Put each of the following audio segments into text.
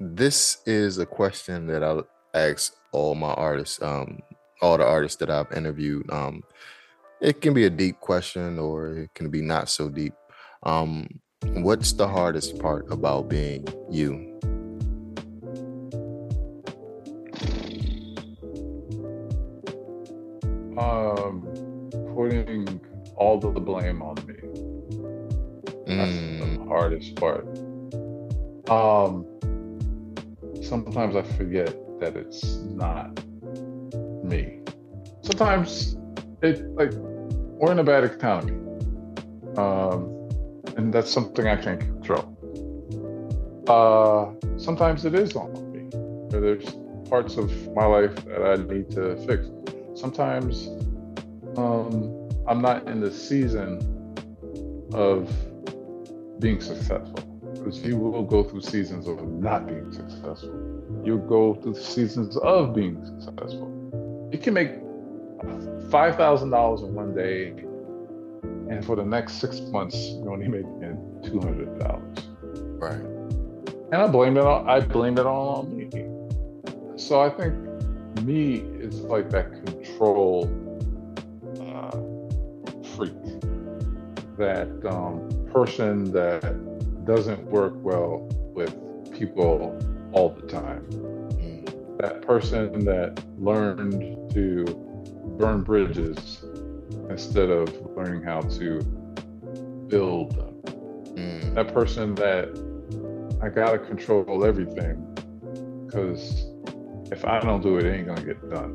this is a question that I ask all my artists, um, all the artists that I've interviewed. Um, it can be a deep question or it can be not so deep. Um, what's the hardest part about being you? Um, putting all the blame on me. That's Mm, the hardest part. Um, sometimes I forget that it's not me. Sometimes it like we're in a bad economy, um, and that's something I can't control. Uh, sometimes it is on me. There's parts of my life that I need to fix. Sometimes um, I'm not in the season of being successful. Because you will go through seasons of not being successful. You'll go through seasons of being successful. You can make five thousand dollars in one day, and for the next six months, you're only making two hundred dollars. right. And I blame it all. I blame it all on me. So I think me is like that control uh, freak, that um, person that doesn't work well with people all the time. That person that learned to burn bridges instead of learning how to build them. mm, That person that I gotta control everything because if I don't do it, it ain't gonna get done.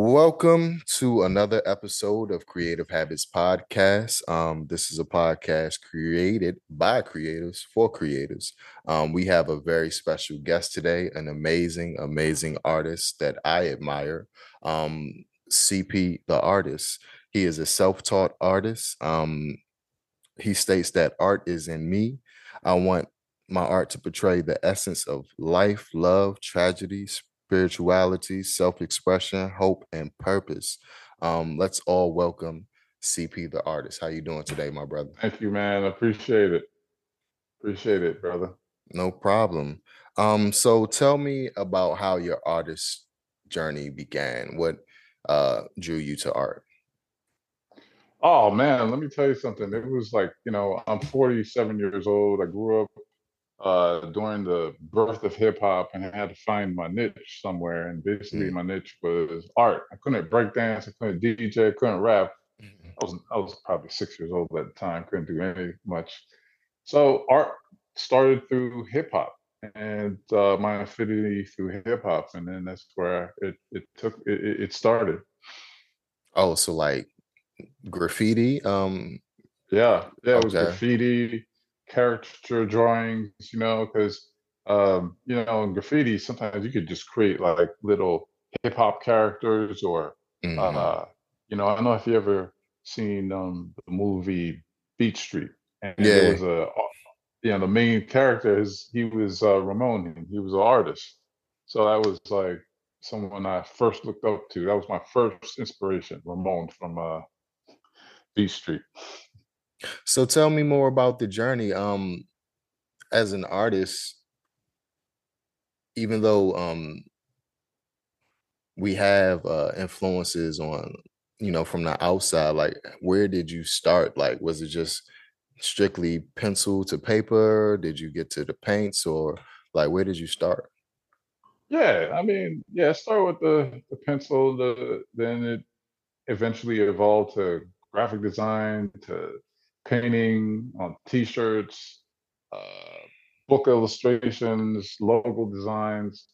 Welcome to another episode of Creative Habits Podcast. Um, this is a podcast created by creatives for creators. Um, we have a very special guest today, an amazing, amazing artist that I admire, um, CP the artist. He is a self-taught artist. Um, he states that art is in me. I want my art to portray the essence of life, love, tragedy, spirituality, self-expression, hope, and purpose. Um, let's all welcome CP the artist. How you doing today, my brother? Thank you, man. Appreciate it. Appreciate it, brother. No problem. Um, so tell me about how your artist journey began. What uh drew you to art? Oh man, let me tell you something. It was like, you know, I'm 47 years old. I grew up uh during the birth of hip hop and I had to find my niche somewhere. And basically Mm. my niche was art. I couldn't break dance, I couldn't DJ, I couldn't rap. I was I was probably six years old at the time, couldn't do any much. So art started through hip hop and uh, my affinity through hip hop, and then that's where it it took it, it it started. Oh, so like graffiti. Um, Yeah, yeah, it was graffiti, caricature drawings, you know, because um, you know, in graffiti sometimes you could just create like little hip hop characters or mhm. uh, you know, I don't know if you ever seen um the movie Beat Street, and Yeah. there was a you know the main character is he was uh, Ramon, and he was an artist, so that was like someone I first looked up to. That was my first inspiration, Ramon from uh, Beat Street. So tell me more about the journey. Um, as an artist, even though um we have uh influences on, you know, from the outside, like where did you start? Like, was it just strictly pencil to paper? Did you get to the paints or like where did you start? Yeah, I mean, yeah, start with the the pencil, the then it eventually evolved to graphic design, to painting on T-shirts, uh, book illustrations, logo designs,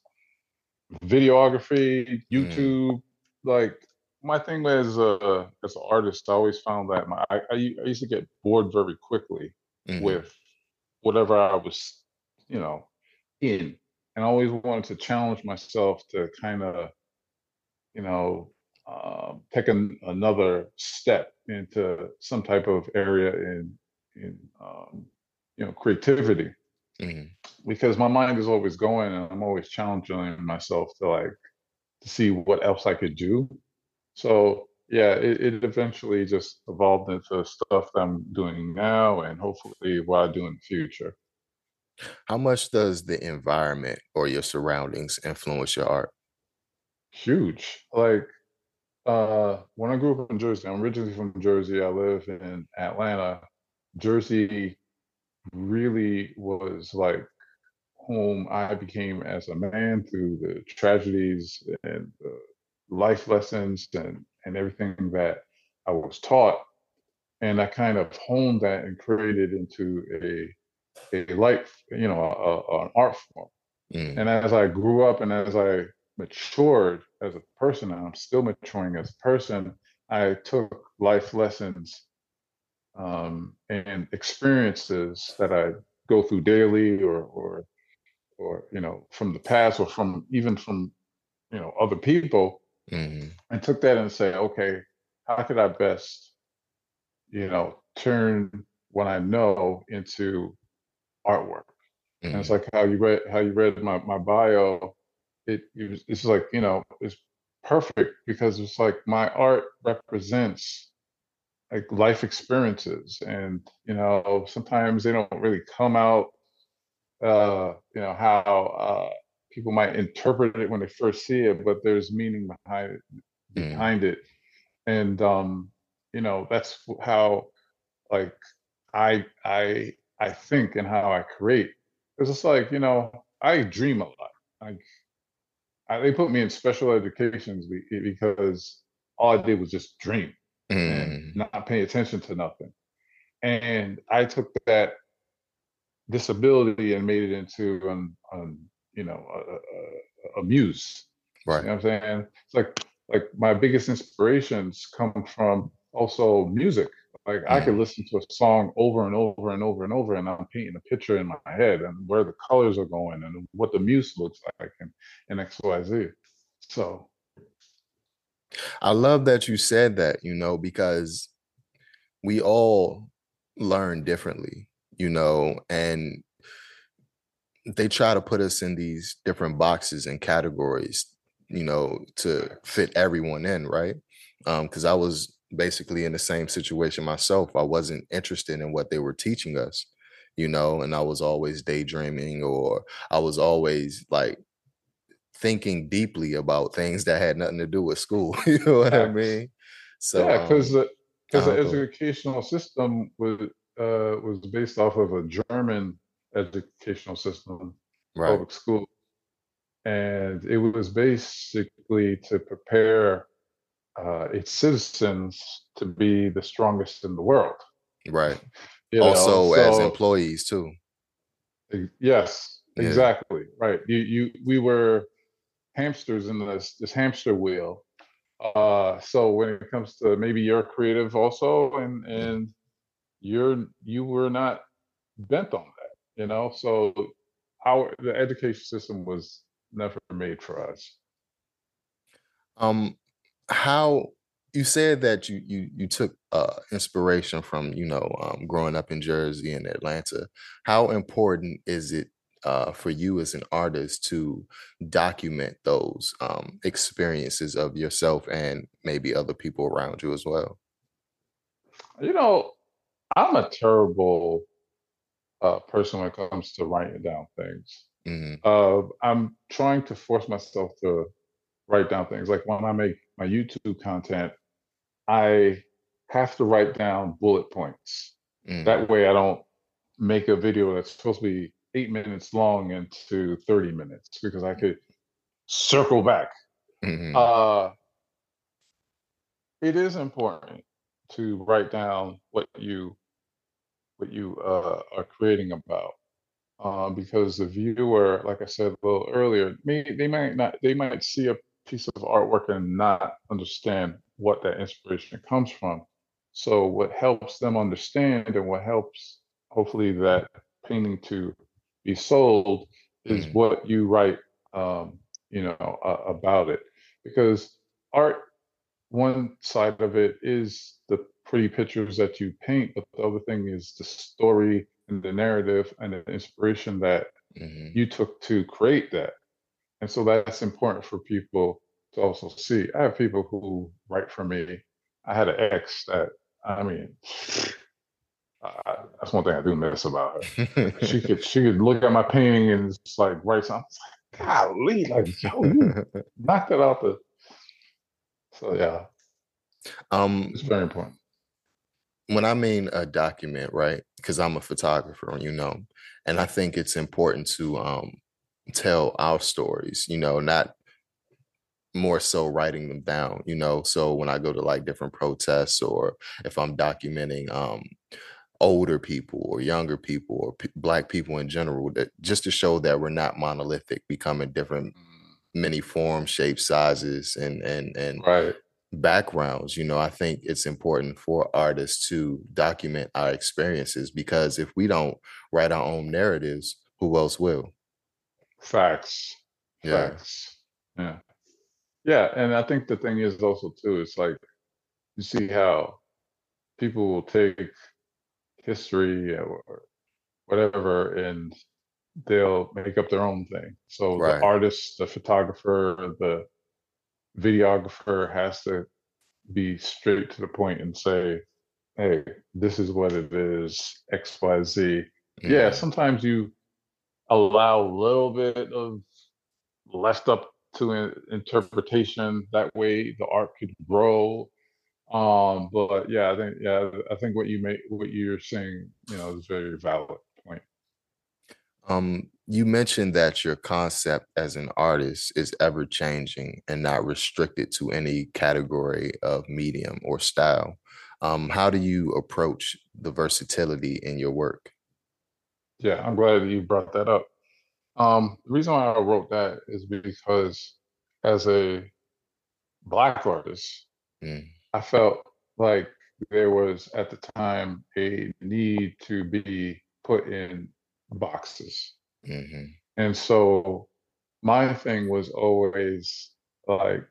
videography, Mm. YouTube. Like my thing was, uh, as an artist, I always found that my I, I used to get bored very quickly Mhm. with whatever I was, you know, in, and I always wanted to challenge myself to kind of, you know, um, take an, another step into some type of area in in um, you know creativity Mhm. because my mind is always going and I'm always challenging myself to like to see what else I could do. So yeah, it, it eventually just evolved into stuff that I'm doing now and hopefully what I do in the future. How much does the environment or your surroundings influence your art? Huge. Like uh when I grew up in Jersey, I'm originally from Jersey. I live in Atlanta. Jersey really was like whom I became as a man through the tragedies and the life lessons and, and everything that I was taught. And I kind of honed that and created into a a life, you know, a, a- an art form. Mm, And as I grew up and as I matured as a person, and I'm still maturing as a person, I took life lessons um, and experiences that I go through daily or or or you know from the past or from even from you know other people. Mhm, and took that and say okay how could i best you know turn what i know into artwork? And it's mhm, like how you read how you read my, my bio it, it was, it's like you know it's perfect because it's like my art represents like life experiences and you know sometimes they don't really come out uh you know how uh people might interpret it when they first see it but there's meaning behind it mm, behind it. And um you know that's how like i i i think and how i create. It's just like you know i dream a lot. Like I, they put me in special educations because all i did was just dream and mhm, not pay attention to nothing. And i took that disability and made it into an, an you know a, a, a muse. You Right. know what i'm saying? It's like like my biggest inspirations come from also music like i could Mm, listen to a song over and over and over and over and i'm painting a picture in my head and where the colors are going and what the muse looks like and, and xyz so I love that you said that, you know, because we all learn differently, you know, and they try to put us in these different boxes and categories, you know, to fit everyone in, right? Um, because I was basically in the same situation myself. I wasn't interested in what they were teaching us, you know, and I was always daydreaming or I was always like thinking deeply about things that had nothing to do with school. you know what I mean? So yeah because um the the educational system was uh was based off of a german educational system right, public school and it was basically to prepare uh, its citizens to be the strongest in the world. right. You know, Also as employees too. yes, Yeah. exactly right. You you we were hamsters in this this hamster wheel. Uh, so when it comes to maybe you're creative also, and and you're you were not bent on that, you know. So our the education system was never made for us. Um, how you said that you you you took uh inspiration from, you know, um growing up in Jersey and Atlanta. How important is it uh for you as an artist to document those um experiences of yourself and maybe other people around you as well? You know, I'm a terrible uh, person when it comes to writing down things. hmm Uh, I'm trying to force myself to write down things. Like when I make my YouTube content, I have to write down bullet points. hmm That way, I don't make a video that's supposed to be eight minutes long into 30 minutes because I could circle back. hmm Uh, it is important to write down what you what you uh, are creating about. Uh, because the viewer, like I said a little earlier, may they might not they might see a piece of artwork and not understand what that inspiration comes from. So what helps them understand and what helps hopefully that painting to be sold is Mm. what you write um, you know uh, about it because art one side of it is the pretty pictures that you paint but the other thing is the story and the narrative and the inspiration that hmm you took to create that and so that's important for people to also see. I have people who write for me. I had an ex that i mean I, that's one thing i do miss about her. She could she could look at my painting and just like write something. It's like, golly like yo you knocked it out the so yeah. Um it's very important. when I mean a document, right? Because I'm a photographer, you know, and I think it's important to um tell our stories, you know, not more so writing them down, you know. So when I go to like different protests or if I'm documenting um older people or younger people or p- black people in general, that just to show that we're not monolithic, becoming different many forms, shapes, sizes, and and and right. backgrounds you know? I think it's important for artists to document our experiences because if we don't write our own narratives who else will facts. Yeah. Facts. Yeah. Yeah and i think the thing is also too it's like you see how people will take history or whatever and they'll make up their own thing. So Right. the artist the photographer the videographer has to be straight to the point and say hey this is what it is xyz yeah Mhm. sometimes you allow a little bit of left up to in- interpretation that way the art could grow. Um but yeah i think yeah i think what you make what you're saying you know is very valid point. Um you mentioned that your concept as an artist is ever changing and not restricted to any category of medium or style. Um how do you approach the versatility in your work yeah i'm glad that you brought that up um the reason why i wrote that is because as a black artist Mm, I felt like there was at the time a need to be put in boxes. mhm, And so my thing was always like,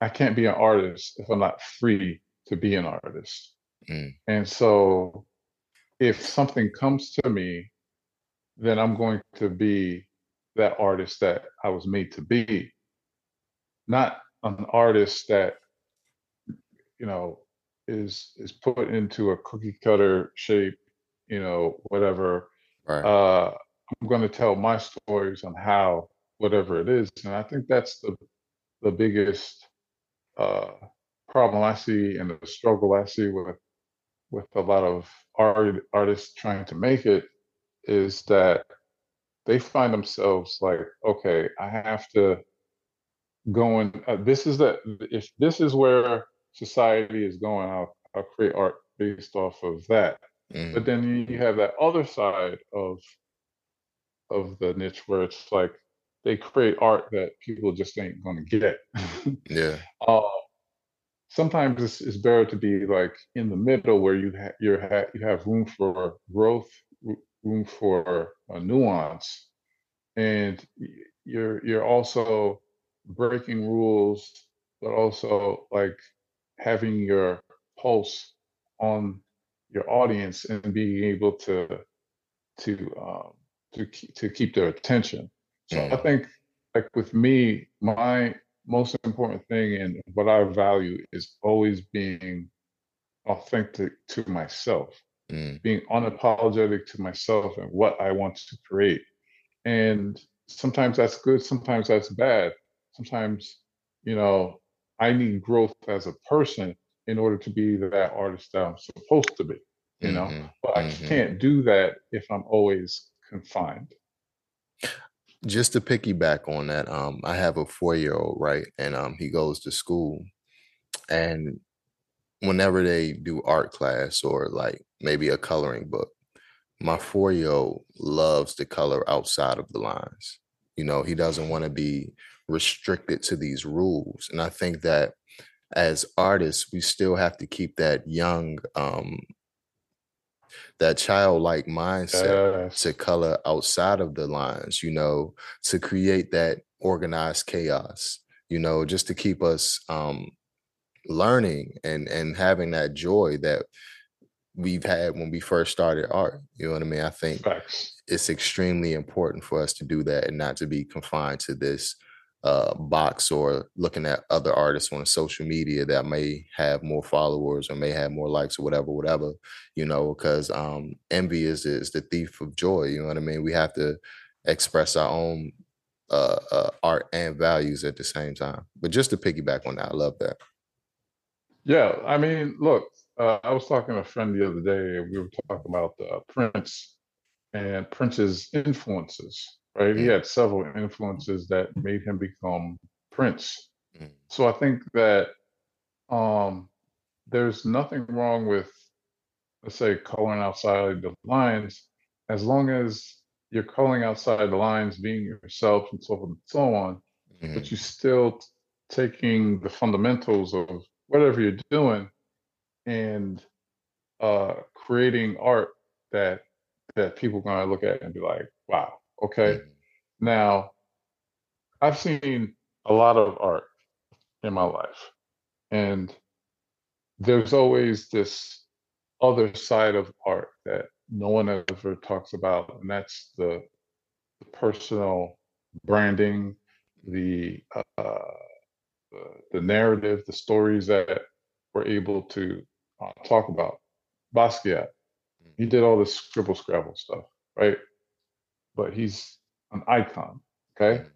I can't be an artist if I'm not free to be an artist. Mm. And so if something comes to me, then I'm going to be that artist that I was made to be, not an artist that you know is is put into a cookie cutter shape you know whatever. Right. Uh i'm going to tell my stories on how whatever it is and i think that's the the biggest uh problem i see and the struggle i see with with a lot of art artists trying to make it is that they find themselves like okay i have to go in uh, this is the if this is where society is going i'll, I'll create art based off of that. Mhm, but then you- you have that other side of of the niche where it's like they create art that people just ain't gonna get. Yeah. Uh, sometimes it's, it's better to be like in the middle where you ha- you're ha- you have room for growth room for uh, nuance. And you're you're also breaking rules but also like having your pulse on your audience and being able to to um to keep, to keep their attention. So i think like with me my most important thing and what i value is always being authentic to myself mm, being unapologetic to myself and what i want to create. And sometimes that's good sometimes that's bad. Sometimes you know i need growth as a person in order to be that artist that i'm supposed to be you know? Mhm, but i mhm. can't do that if i'm always confined just to piggyback on that um i have a four year old right and um he goes to school and whenever they do art class or like maybe a coloring book, my four year old loves to color outside of the lines. You know, he doesn't want to be restricted to these rules. And I think that as artists, we still have to keep that young, um, that childlike mindset Yes. to color outside of the lines, you know, to create that organized chaos, you know, just to keep us um learning and and having that joy that we've had when we first started art. You know what I mean? I think Facts. it's extremely important for us to do that and not to be confined to this uh box or looking at other artists on social media that may have more followers or may have more likes or whatever whatever you know because um envy is is the thief of joy you know what i mean? We have to express our own uh, uh art and values at the same time. But just to piggyback on that i love that. Yeah, I mean, look, uh, I was talking to a friend the other day, and we were talking about uh, Prince and Prince's influences, right? He had several influences that made him become Prince. mm, So I think that um, there's nothing wrong with, let's say, coloring outside the lines, as long as you're coloring outside the lines, being yourself, and so forth and so on, mm, but you're still t- taking the fundamentals of whatever you're doing and uh, creating art that that people are gonna look at and be like, wow, okay. mm, Now, I've seen a lot of art in my life, and there's always this other side of art that no one ever talks about, and that's the, the personal branding, the uh, the, the narrative, the stories that we're able to uh, talk about. Basquiat, he did all this scribble scrabble stuff, right? But he's an icon. Okay,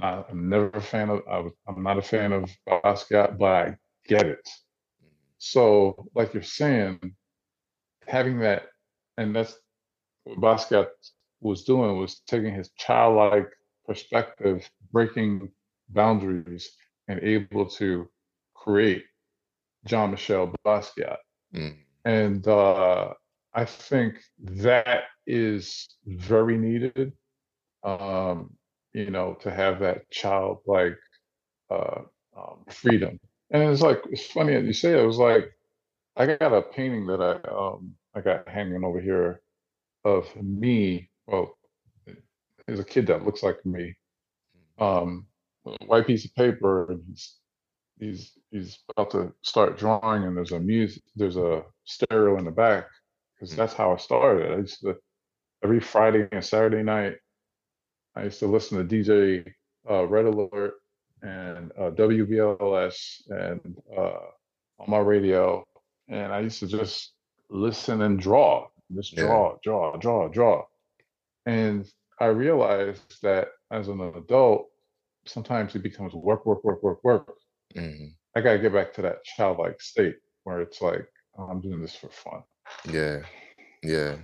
I, I'm never a fan of. I was, I'm not a fan of Basquiat, but I get it. So, like you're saying, having that, and that's what Basquiat was doing was taking his childlike perspective, breaking boundaries, and able to create Jean Michel Basquiat. mm, And uh, I think that is very needed, um, you know, to have that childlike uh, um, freedom. And it's like, it's funny that you say it. It was like, I got a painting that I um, I got hanging over here of me. Well, there's a kid that looks like me. Um, white piece of paper, and he's he's he's about to start drawing, and there's a music, there's a stereo in the back, because mm, that's how I started. I used to every Friday and Saturday night, I used to listen to DJ uh, Red Alert and uh, WBLS and uh, on my radio, and I used to just listen and draw, just yeah draw, draw, draw, draw. And I realized that as an adult, sometimes it becomes work, work, work, work, work. mhm, I gotta get back to that childlike state where it's like, oh, I'm doing this for fun. yeah yeah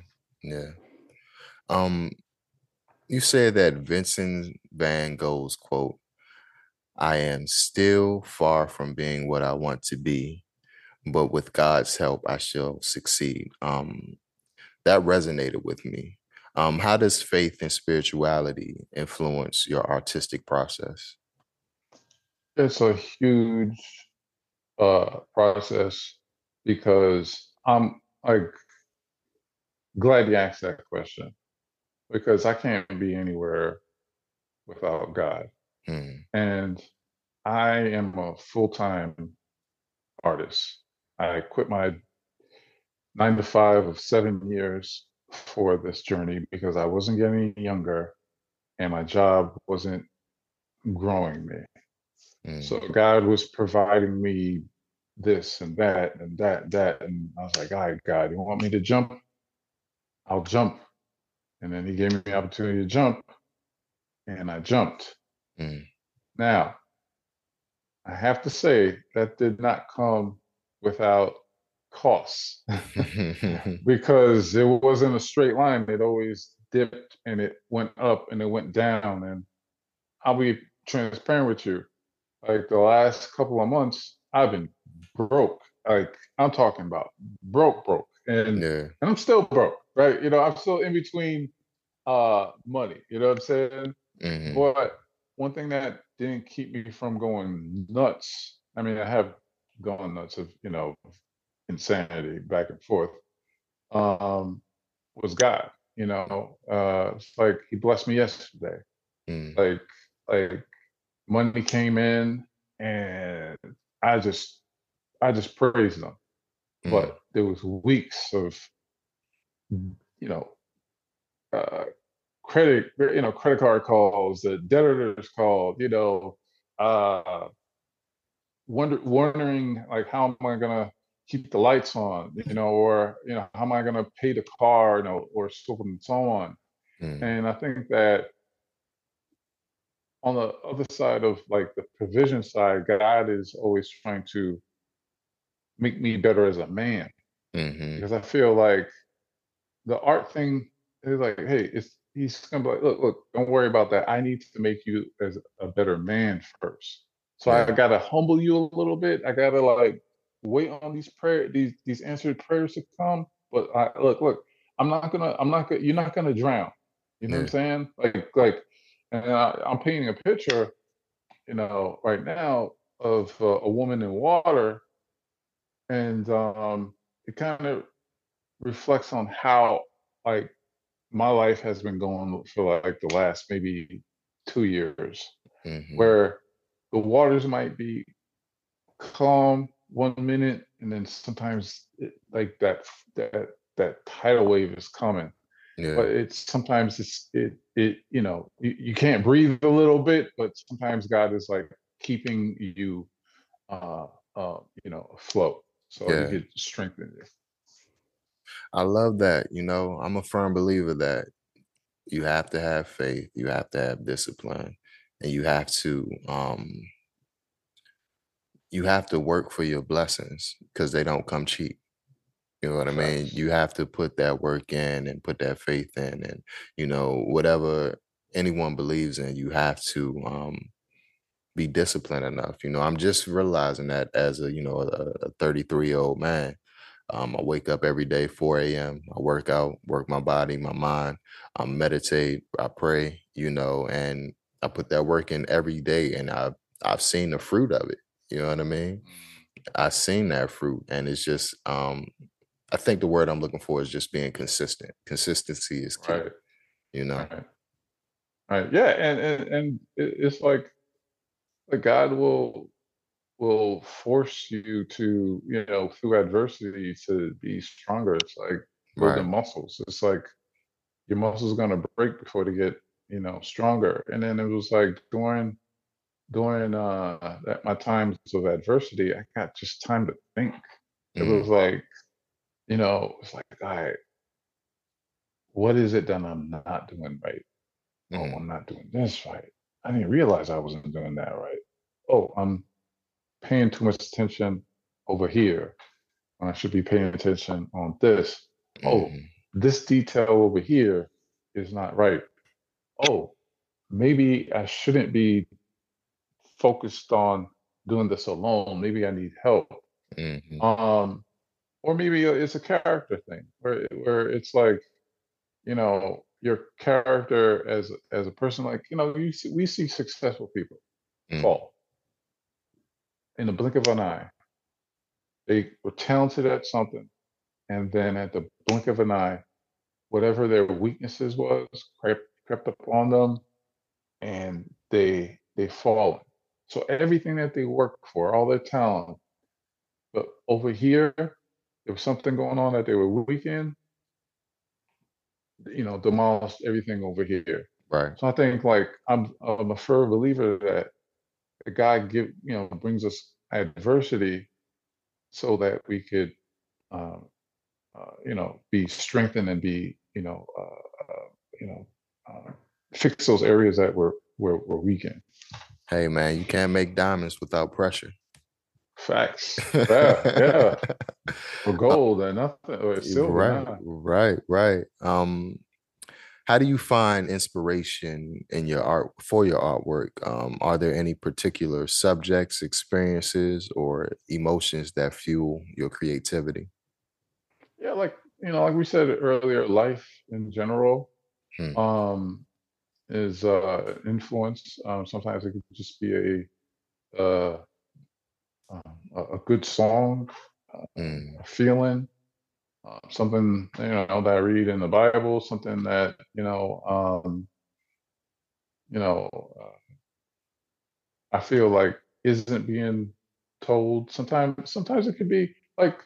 yeah um you said that vincent van gogh's quote I am still far from being what I want to be, but with God's help, I shall succeed. Um, that resonated with me. Um, how does faith and spirituality influence your artistic process? It's a huge uh process because I'm like glad you asked that question because I can't be anywhere without God. Mm, And I am a full-time artist. I quit my nine to five of seven years for this journey because I wasn't getting younger and my job wasn't growing me. mm, So God was providing me this and that and that, that. And I was like, all right, God, you want me to jump? I'll jump. And then he gave me the opportunity to jump and I jumped. mm, Now, I have to say that did not come without costs because it wasn't a straight line. It always dipped and it went up and it went down. And I'll be transparent with you. Like the last couple of months, I've been broke. like I'm talking about broke, broke, and Yeah. and I'm still broke, right? You know, I'm still in between uh money. You know what I'm saying? hmm But one thing that didn't keep me from going nuts. I mean, I have gone nuts of you know insanity back and forth. Um, was God. You know, uh, it's like He blessed me yesterday. mm Like, like money came in, and I just, I just praised Him. mm, But there was weeks of, you know, uh, credit, you know, credit card calls, the debtors called, you know, uh, wonder, wondering like, how am I gonna keep the lights on, you know, or you know, how am I gonna pay the car, you know, or so and so on. mm, And I think that on the other side of like the provision side, God is always trying to make me better as a man. Mhm, because I feel like the art thing is like, hey, it's he's gonna be like, look, look, don't worry about that. I need to make you as a better man first. So I gotta humble you a little bit. I gotta like wait on these prayer, these these answered prayers to come. But I look, look, I'm not gonna, I'm not gonna, you're not gonna drown. You know what I'm saying? Like, like, and I, I'm painting a picture, you know, right now of uh, a woman in water, and um, it kind of reflects on how like my life has been going for like the last maybe two years mhm, where the waters might be calm one minute and then sometimes it, like that that that tidal wave is coming yeah. but it's sometimes it's it it you know you, you can't breathe a little bit but sometimes god is like keeping you uh uh you know afloat so Yeah. you get strengthened I love that. You know, I'm a firm believer that you have to have faith, you have to have discipline, and you have to um you have to work for your blessings because they don't come cheap. You know what I mean? You have to put that work in and put that faith in and you know, whatever anyone believes in, you have to um be disciplined enough. You know, I'm just realizing that as a, you know, a 33 year old man. Um, I wake up every day, 4 a.m. I work out, work my body, my mind. I meditate, I pray, you know, and I put that work in every day, and I've I've seen the fruit of it. You know what I mean? I've seen that fruit, and it's just um, I think the word I'm looking for is just being consistent. Consistency is key. right You know? Right. Right. Yeah, and and and it's like like God will will force you to you know through adversity to be stronger. It's like building Right. muscles. It's like your muscles gonna break before they get you know stronger. And then it was like during during uh that my times of adversity, I got just time to think. It Mm, was like you know it's like all right, what is it that I'm not doing right? Oh, mhm, I'm not doing this right. I didn't realize I wasn't doing that right. Oh, I'm paying too much attention over here when I should be paying attention on this. Oh, mhm, this detail over here is not right. Oh, maybe I shouldn't be focused on doing this alone. Maybe I need help. mhm, Um, or maybe it's a character thing where where it's like, you know, your character as as a person, like you know, you see, we see successful people mm, fall in the blink of an eye. They were talented at something, and then at the blink of an eye, whatever their weaknesses was crept crept up on them, and they they fallen. So everything that they worked for, all their talent, but over here, there was something going on that they were weak in. You know, demolished everything over here. right. So I think like I'm I'm a firm believer that that God give you know brings us adversity so that we could um, uh, you know be strengthened and be you know uh, uh, you know uh, fix those areas that we're we're, we're weak in. Hey man, you can't make diamonds without pressure. Facts. Yeah, yeah. Or gold or nothing or silver. right nah. right right um how do you find inspiration in your art for your artwork? Um, are there any particular subjects, experiences, or emotions that fuel your creativity? Yeah, like you know, like we said earlier, life in general Hmm. um, is uh, influence. Um, sometimes it could just be a uh, um, a, a good song, Mm, a feeling, uh, something you know that I read in the Bible, something that you know um, you know uh, I feel like isn't being told. Sometimes, sometimes it could be like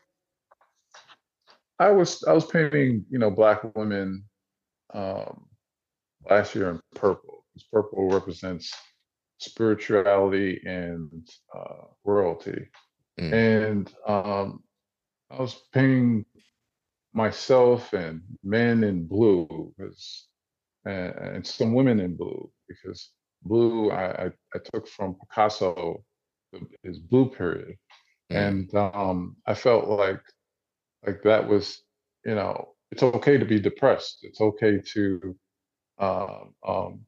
I was I was painting you know black women um, last year in purple. Because purple represents spirituality and uh, royalty. mm, And um, I was painting myself and men in blue because and, and some women in blue because blue I, I, I took from Picasso his blue period. Mm, and um, I felt like like that was you know it's okay to be depressed. It's okay to um, um,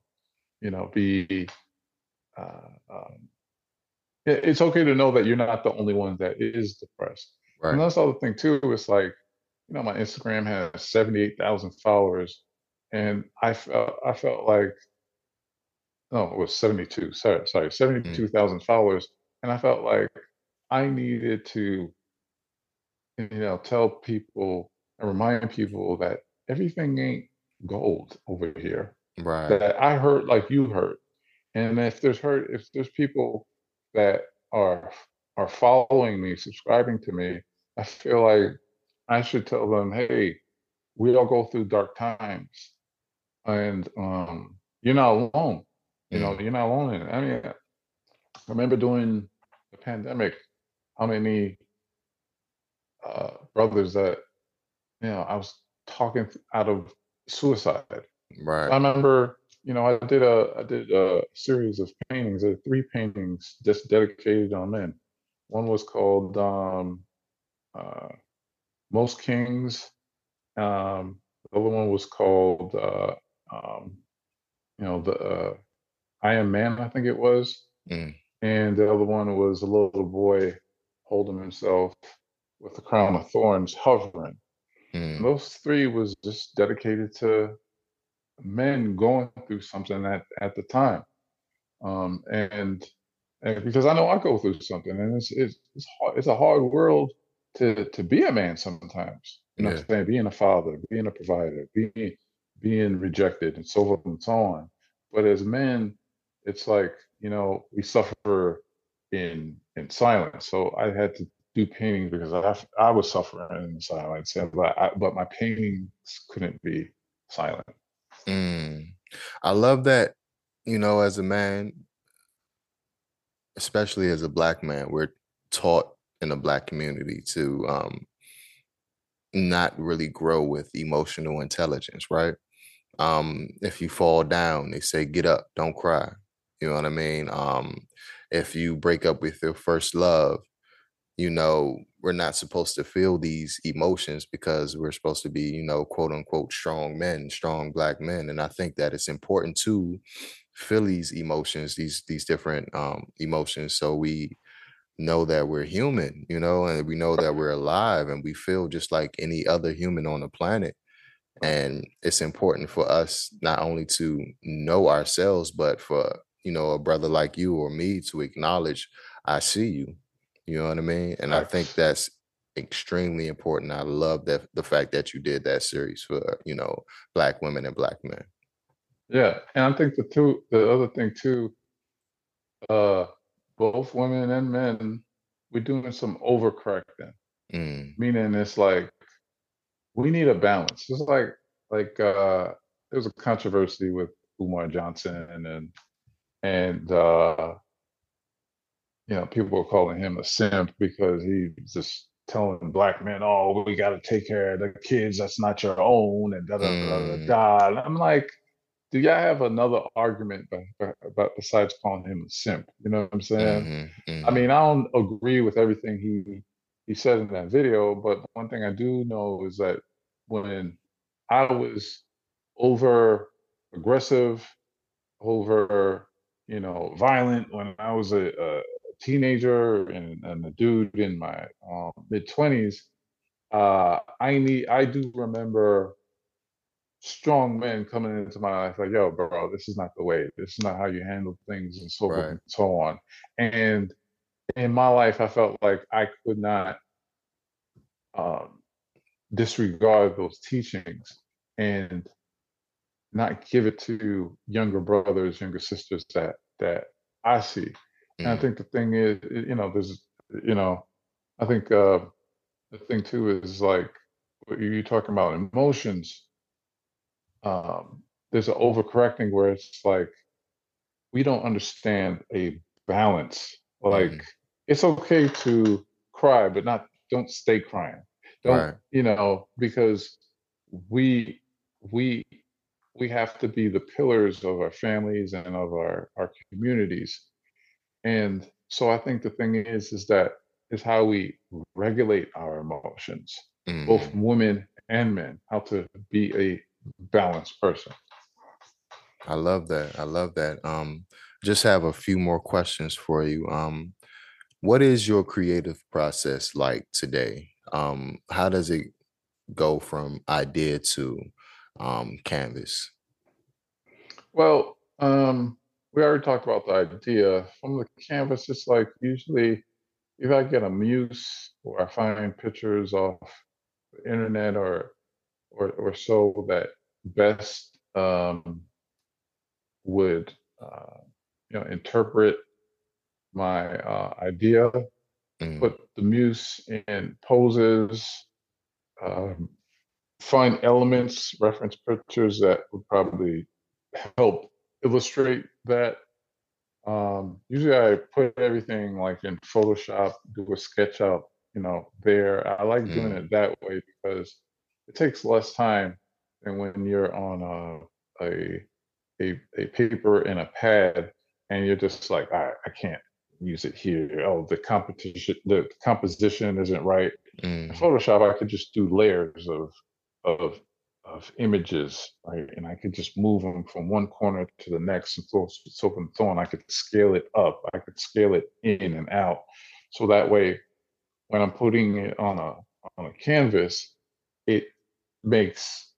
you know be uh, um, it's okay to know that you're not the only one that is depressed. And that's the other thing too it's like you know my instagram has 78000 followers and i felt i felt like no it was 72 sorry sorry Mm, 72000 followers and i felt like i needed to you know tell people and remind people that everything ain't gold over here right. that i hurt like you hurt and if there's hurt if there's people that are are following me subscribing to me i feel like i should tell them hey we all go through dark times and um you're not alone you know Mm, you're not alone in it i mean i remember during the pandemic how many uh brothers that you know i was talking out of suicide right. I remember, you know, I did a I did a series of paintings, uh, three paintings just dedicated on men. One was called um, uh, Most Kings. Um, the other one was called, uh, um, you know, the uh, I Am Man, I think it was, Mm, and the other one was a little boy holding himself with the crown of thorns hovering. Mm, those three was just dedicated to men going through something at at the time um, and and because I know I go through something, and it's it's it's hard, it's a hard world to to be a man sometimes. You know what. I'm saying? Being a father, being a provider, being being rejected, and so forth and so on. But as men, it's like you know we suffer in in silence. So I had to do painting because I I was suffering in silence, but I, but my paintings couldn't be silent. Mm. I love that, you know, as a man, especially as a black man, we're taught in the black community to um not really grow with emotional intelligence, right? Um, if you fall down, they say get up, don't cry. You know what I mean? Um, if you break up with your first love, you know, we're not supposed to feel these emotions because we're supposed to be, you know, quote unquote strong men, strong black men. And I think that it's important to feel these emotions, these these different um emotions so we know that we're human, you know, and we know that we're alive and we feel just like any other human on the planet. And it's important for us not only to know ourselves, but for, you know, a brother like you or me to acknowledge, I see you. You know what I mean? And I think that's extremely important. I love that the fact that you did that series for, you know, black women and black men. Yeah, and I think the two the other thing too uh both women and men we're doing some overcorrecting. Mm, meaning it's like we need a balance. It's like like uh there was a controversy with umar johnson and and uh you know people were calling him a simp because he was just telling black men oh we got to take care of the kids that's not your own and da da da da mm, da. And i'm like do y'all have another argument about besides calling him a simp you know what i'm saying mhm, I mhm, mean, I don't agree with everything he he said in that video, but one thing I do know is that when I was over aggressive, over you know violent when I was a, a teenager and, and a dude in my um, mid twenties. Uh, I need I do remember strong men coming into my life like, yo, bro, this is not the way. This is not how you handle things and so forth Right. and so on. And in my life, I felt like I could not um, disregard those teachings and not give it to younger brothers, younger sisters that that I see. And I Mm, think the thing is, you know, there's, you know, I think uh, the thing too is like what you're talking about emotions. Um, there's an overcorrecting where it's like we don't understand a balance. Like mhm. it's okay to cry, but not don't stay crying. Don't Right. you know because we we we have to be the pillars of our families and of our our communities. And so I think the thing is is that is how we regulate our emotions, both Mhm. women and men, how to be a balanced person. I love that. I love that. Um, just have a few more questions for you. Um, what is your creative process like today? Um, how does it go from idea to um canvas? Well, um, we already talked about the idea. From the canvas, it's like usually if I get a muse or I find pictures off the internet or or or so that best um, would uh, you know interpret my uh, idea, Mm, put the muse in poses, um, find elements, reference pictures that would probably help illustrate that. Um, usually I put everything like in Photoshop, do a sketch out, you know, there. I like doing mm, it that way because it takes less time than when you're on a a a, a paper and a pad and you're just like, I, I can't use it here. Oh, the competition, the composition isn't right. Mm, Photoshop, I could just do layers of of of images, right? And I could just move them from one corner to the next and so, so and so on. I could scale it up. I could scale it in and out. So that way, when I'm putting it on a on a canvas, it makes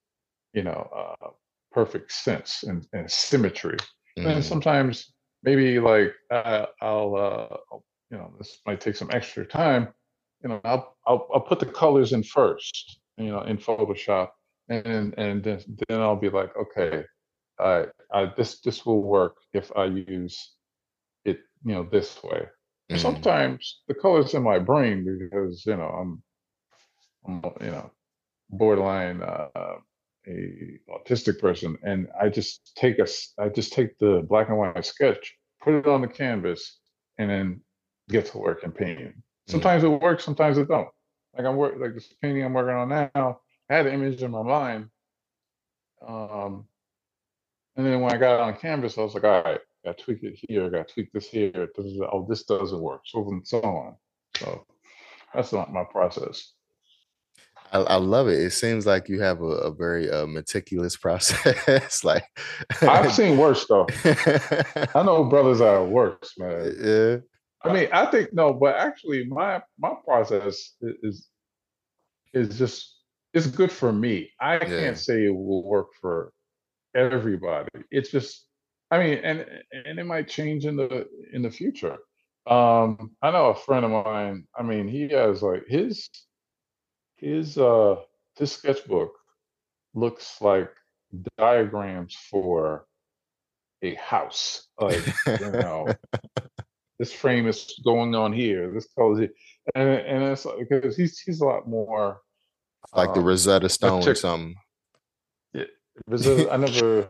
you know uh, perfect sense and, and symmetry. And mm, sometimes maybe like uh, I'll uh, you know this might take some extra time. You know, I'll I'll, I'll put the colors in first. You know, in Photoshop, and and then, then I'll be like, okay, I, I this this will work if I use it. You know, this way. Mm, sometimes the colors in my brain because you know I'm I'm you know borderline uh, a autistic person, and I just take a I just take the black and white sketch, put it on the canvas, and then get to work and painting. mm, Sometimes it works, sometimes it don't. Like I'm work like this painting I'm working on now. I had an image in my mind, um, and then when I got it on canvas, I was like, all right, I got tweak it here, I got to tweak this here. This is, oh, this doesn't work, so and so on. So that's not my process. I, I love it. It seems like you have a, a very uh, meticulous process. like, I've seen worse though. I know brothers are worse, man. yeah, I mean, I think no, but actually, my my process is is just it's good for me. I Yeah. can't say it will work for everybody. It's just, I mean, and and it might change in the in the future. Um, I know a friend of mine. I mean, he has like his his uh his sketchbook looks like diagrams for a house. Like you know, this frame is going on here. This color, here. and and it's like, because he's he's a lot more. like the um, Rosetta Stone or something. Rosetta, I never,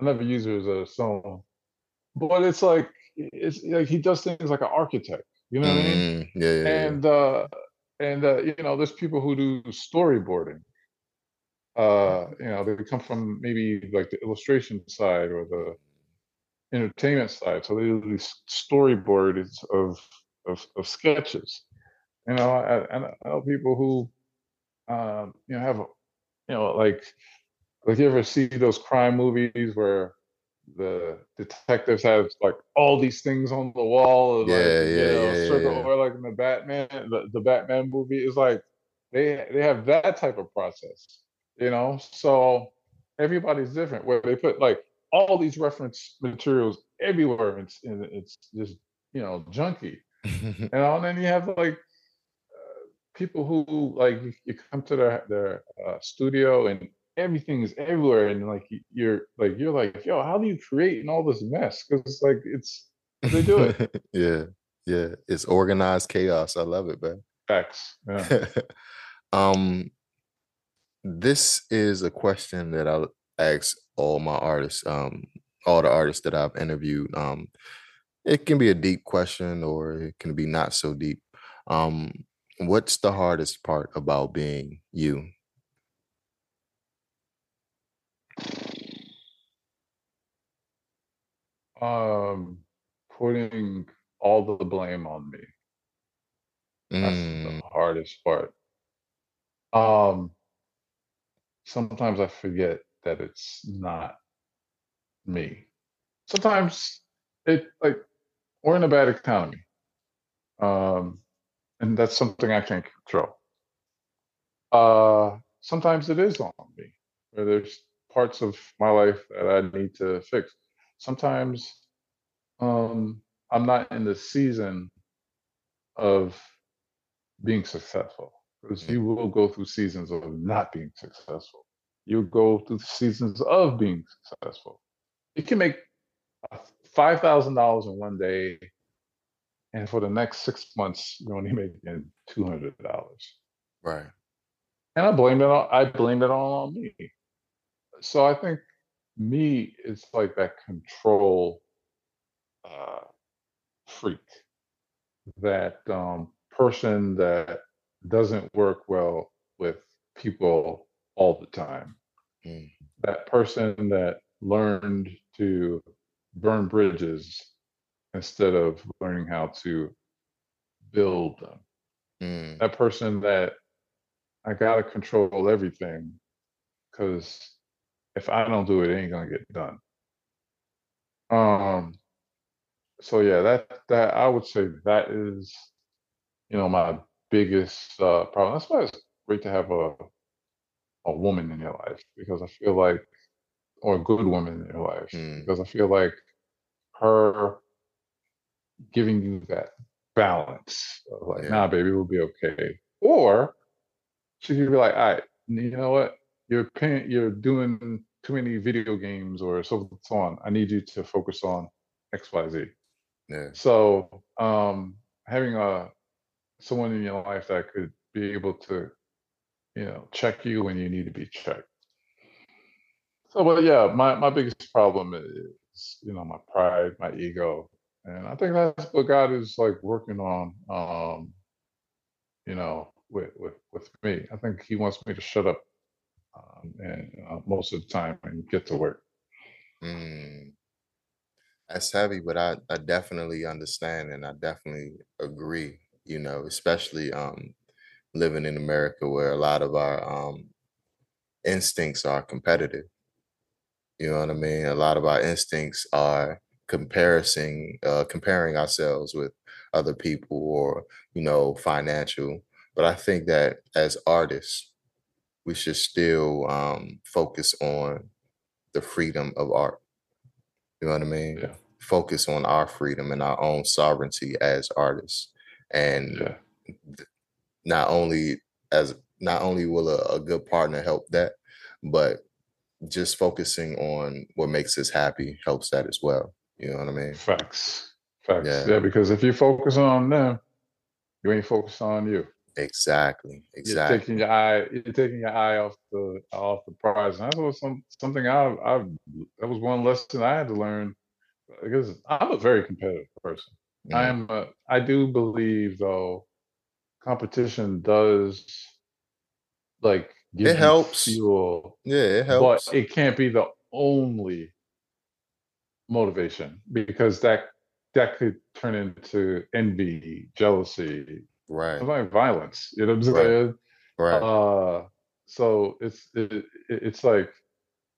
I never use it as a song, but it's like it's like he does things like an architect. You know what I mean? Mm, yeah, yeah, yeah. And uh, and uh, you know, there's people who do storyboarding. Uh, you know, they come from maybe like the illustration side or the entertainment side, so they do these storyboards of of, of sketches. You know, I, I I know people who, um, you know, have you know, like like you ever see those crime movies where the detectives have like all these things on the wall, yeah, like yeah, you know, yeah, circle, yeah. or like in the Batman, the, the Batman movie is like they they have that type of process, you know. So everybody's different. Where they put like all these reference materials everywhere, and it's, and it's just you know junky. And then you have like uh, people who like you, you come to their their uh, studio and everything is everywhere and like you- you're like you're like yo how do you create in all this mess because it's like it's they do it yeah, yeah. It's organized chaos. I love it, man. facts yeah um, this is a question that I ask all my artists, um, all the artists that I've interviewed. Um, it can be a deep question or it can be not so deep. Um, what's the hardest part about being you? Um putting all the blame on me. That's Mm, the hardest part. Um sometimes i forget that it's not me. Sometimes it like we're in a bad economy um and that's something i can't control. Uh sometimes it is on me where there's parts of my life that i need to fix sometimes um i'm not in the season of being successful because Mm. you will go through seasons of not being successful you go through seasons of being successful you can make five thousand dollars in one day and for the next six months you're only making two hundred dollars right. and I blame it on I blame it all on me. So I think me it's like that control uh, freak, that um, person that doesn't work well with people all the time. Mm. That person that learned to burn bridges instead of learning how to build them. Mm, That person that I gotta control everything because if I don't do it, it ain't gonna get done. Um. So yeah, that that I would say that is, you know, my biggest uh, problem. That's why it's great to have a a woman in your life because I feel like, or a good woman in your life Mm. because I feel like her giving you that balance of like, Yeah. nah, baby, we'll be okay. Or she could be like, all right, you know what? You're paying, you're doing too many video games or so so on. I need you to focus on X, Y, Z. yeah. So um having a someone in your life that could be able to, you know, check you when you need to be checked. So but yeah, my, my biggest problem is, you know, my pride, my ego. And I think that's what God is like working on um, you know, with with with me. I think he wants me to shut up um, and uh, most of the time and get to work. Mm. That's heavy, but I, I definitely understand and I definitely agree, you know, especially um living in America where a lot of our um instincts are competitive. You know what I mean? A lot of our instincts are comparison, uh comparing ourselves with other people or, you know, financial. But I think that as artists, we should still um focus on the freedom of art. You know what I mean? Yeah. Focus on our freedom and our own sovereignty as artists. And Yeah. not only as not only will a, a good partner help that, but just focusing on what makes us happy helps that as well. You know what I mean? Facts. Facts. Yeah. Yeah. because if you focus on them, you ain't focused on you. Exactly. Exactly. You're taking your eye. You're taking your eye off the off the prize. And that's was some something I I that was one lesson I had to learn because I'm a very competitive person. I Mm, am. A, I do believe though, competition does like give you helps. fuel, Yeah, it helps. but it can't be the only motivation because that that could turn into envy, jealousy, right. sometimes violence. You know what I'm Right. saying? Right. Uh, so it's it, it- it's like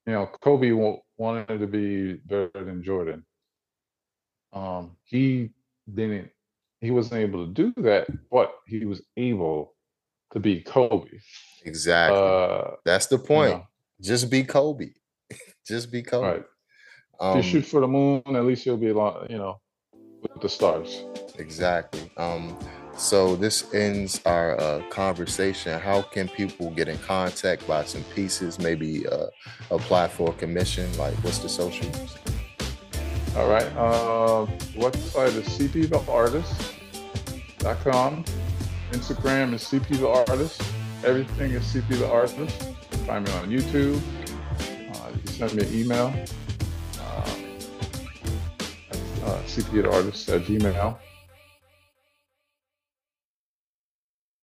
you know, Kobe wa- wanted to be better than Jordan. Um, he didn't. He wasn't able to do that, but he was able to beat Kobe. Exactly. Uh, That's the you point. know, Just be Kobe. Just be Kobe. right. Um, if you shoot for the moon, at least you'll be a lot, you know, with the stars. Exactly. Um, so this ends our uh, conversation. How can people get in contact, buy some pieces, maybe uh, apply for a commission? Like, what's the socials? All right. Uh, website is cptheartist.com. Instagram is CP the Artist. Everything is CP the Artist. Find me on YouTube. Uh, you send me an email. Uh, uh, CP the Artist at Gmail.